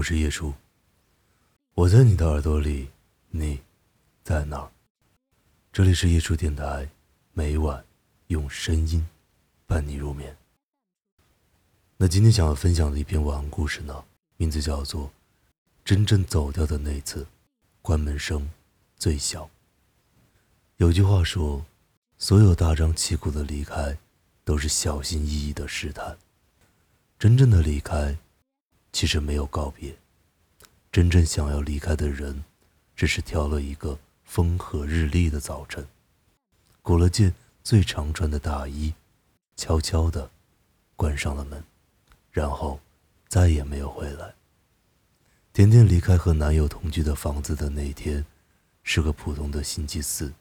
我是叶初。我在你的耳朵里，你在哪儿？这里是叶初电台，每晚用声音伴你入眠。那今天想要分享的一篇晚安故事呢，名字叫做《真正走掉的那次，关门声最小》。有句话说，所有大张旗鼓的离开，都是小心翼翼的试探。真正的离开。其实没有告别，真正想要离开的人，只是挑了一个风和日丽的早晨，裹了件最常穿的大衣，悄悄地关上了门，然后再也没有回来。甜甜离开和男友同居的房子的那天，是个普通的星期四，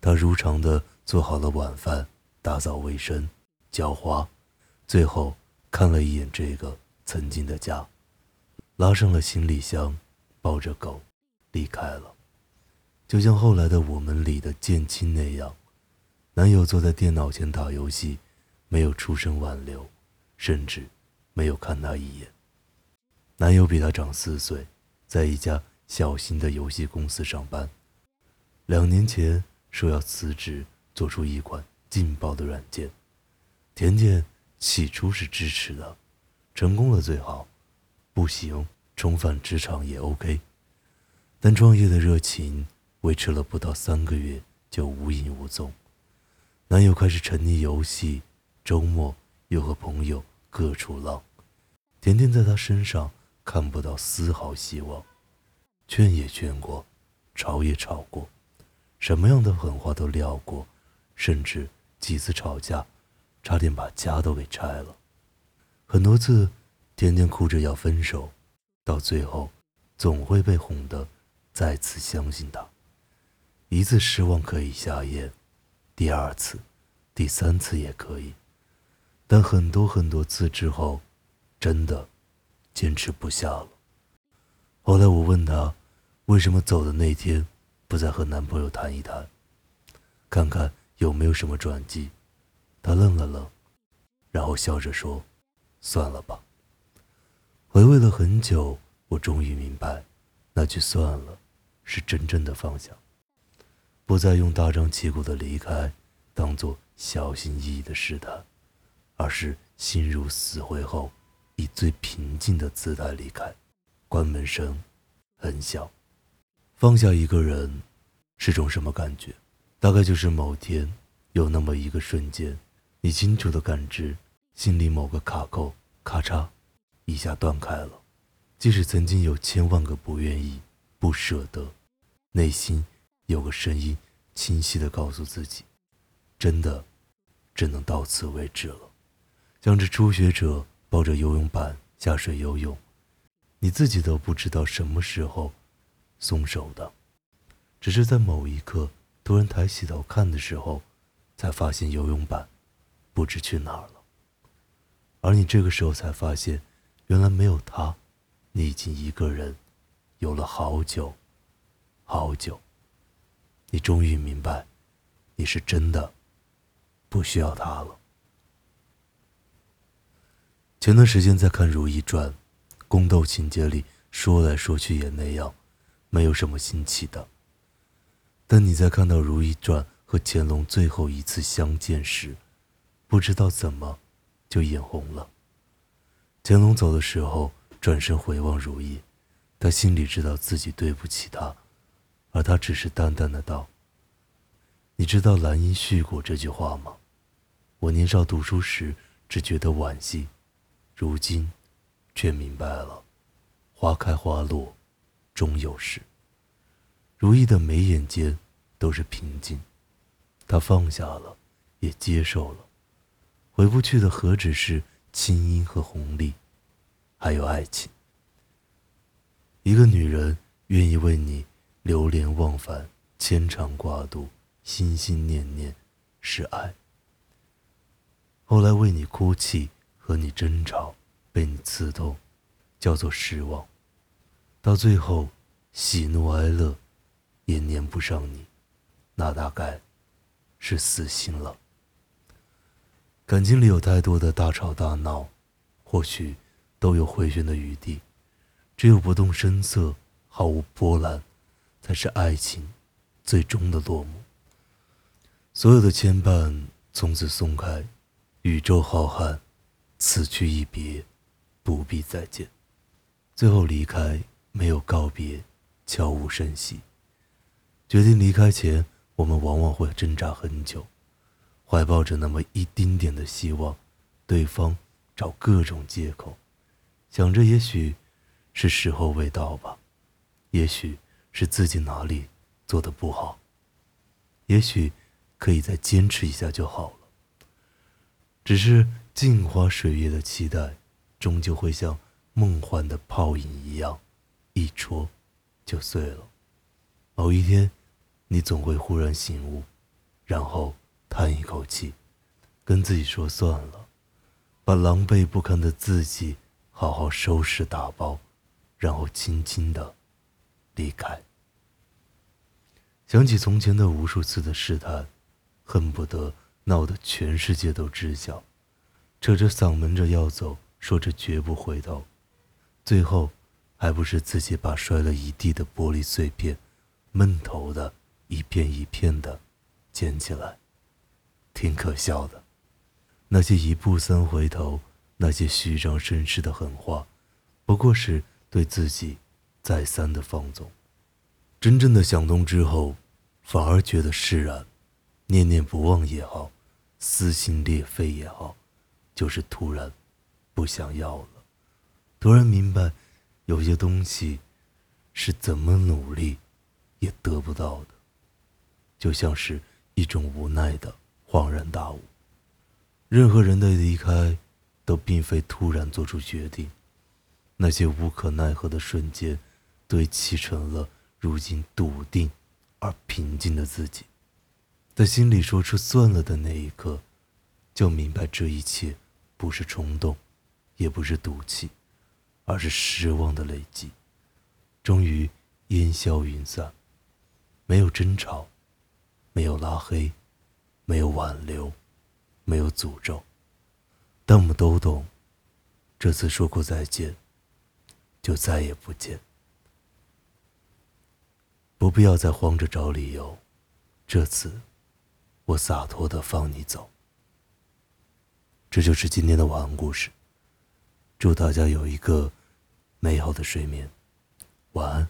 她如常地做好了晚饭，打扫卫生，浇花，最后看了一眼这个。曾经的家，拉上了行李箱，抱着狗离开了。就像后来的我们里的建青那样，男友坐在电脑前打游戏，没有出声挽留，甚至没有看他一眼。男友比他长四岁，在一家小型的游戏公司上班。两年前说要辞职，做出一款劲爆的软件。甜甜起初是支持的。成功了最好，不行重返职场也 OK。但创业的热情维持了不到三个月就无影无踪。男友开始沉溺游戏，周末又和朋友各处浪。甜甜在他身上看不到丝毫希望，劝也劝过，吵也吵过，什么样的狠话都撂过，甚至几次吵架，差点把家都给拆了。很多次，天天哭着要分手，到最后，总会被哄得再次相信他。一次失望可以下咽，第二次、第三次也可以，但很多很多次之后，真的坚持不下了。后来我问她，为什么走的那天不再和男朋友谈一谈，看看有没有什么转机？她愣了愣，然后笑着说。算了吧。回味了很久，我终于明白，那句“算了”是真正的放下，不再用大张旗鼓的离开当做小心翼翼的试探，而是心如死灰后，以最平静的姿态离开。关门声很小，放下一个人是种什么感觉？大概就是某天有那么一个瞬间，你清楚的感知。心里某个卡扣，咔嚓，一下断开了。即使曾经有千万个不愿意、不舍得，内心有个声音清晰的告诉自己：真的，只能到此为止了。像这初学者抱着游泳板下水游泳，你自己都不知道什么时候松手的，只是在某一刻突然抬起头看的时候，才发现游泳板不知去哪儿了。而你这个时候才发现，原来没有他，你已经一个人游了好久，好久。你终于明白，你是真的不需要他了。前段时间在看《如懿传》，宫斗情节里说来说去也那样，没有什么新奇的。但你在看到《如懿传》和乾隆最后一次相见时，不知道怎么。就眼红了。乾隆走的时候，转身回望如意，他心里知道自己对不起她，而他只是淡淡的道：“你知道‘兰因絮果’这句话吗？我年少读书时只觉得惋惜，如今却明白了，花开花落，终有时。”如意的眉眼间都是平静，她放下了，也接受了。回不去的何止是清音和红丽，还有爱情。一个女人愿意为你流连忘返、牵肠挂肚、心心念念，是爱；后来为你哭泣、和你争吵、被你刺痛，叫做失望；到最后喜怒哀乐也粘不上你，那大概是死心了。感情里有太多的大吵大闹，或许都有回旋的余地，只有不动声色，毫无波澜，才是爱情最终的落幕。所有的牵绊从此松开，宇宙浩瀚，此去一别，不必再见。最后离开，没有告别，悄无声息。决定离开前，我们往往会挣扎很久，怀抱着那么一丁点的希望，对方找各种借口，想着也许是时候未到吧，也许是自己哪里做的不好，也许。可以再坚持一下就好了。只是镜花水月的期待，终究会像梦幻的泡影一样，一戳就碎了。某一天，你总会忽然醒悟，然后叹一口气，跟自己说算了，把狼狈不堪的自己好好收拾打包，然后轻轻的离开。想起从前的无数次的试探。恨不得闹得全世界都知晓，扯着嗓门着要走，说着绝不回头，最后还不是自己把摔了一地的玻璃碎片，闷头的一片一片的捡起来，挺可笑的。那些一步三回头，那些虚张声势的狠话，不过是对自己再三的放纵。真正的想通之后，反而觉得释然。念念不忘也好，撕心裂肺也好，就是突然不想要了。突然明白，有些东西是怎么努力也得不到的，就像是一种无奈的恍然大悟。任何人的离开，都并非突然做出决定，那些无可奈何的瞬间，堆砌成了如今笃定而平静的自己。在心里说出算了的那一刻，就明白这一切不是冲动，也不是赌气，而是失望的累积，终于烟消云散。没有争吵，没有拉黑，没有挽留，没有诅咒，但我们都懂，这次说过再见，就再也不见。不必要再慌着找理由，这次。我洒脱的放你走，这就是今天的晚安故事。祝大家有一个美好的睡眠，晚安，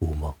无梦。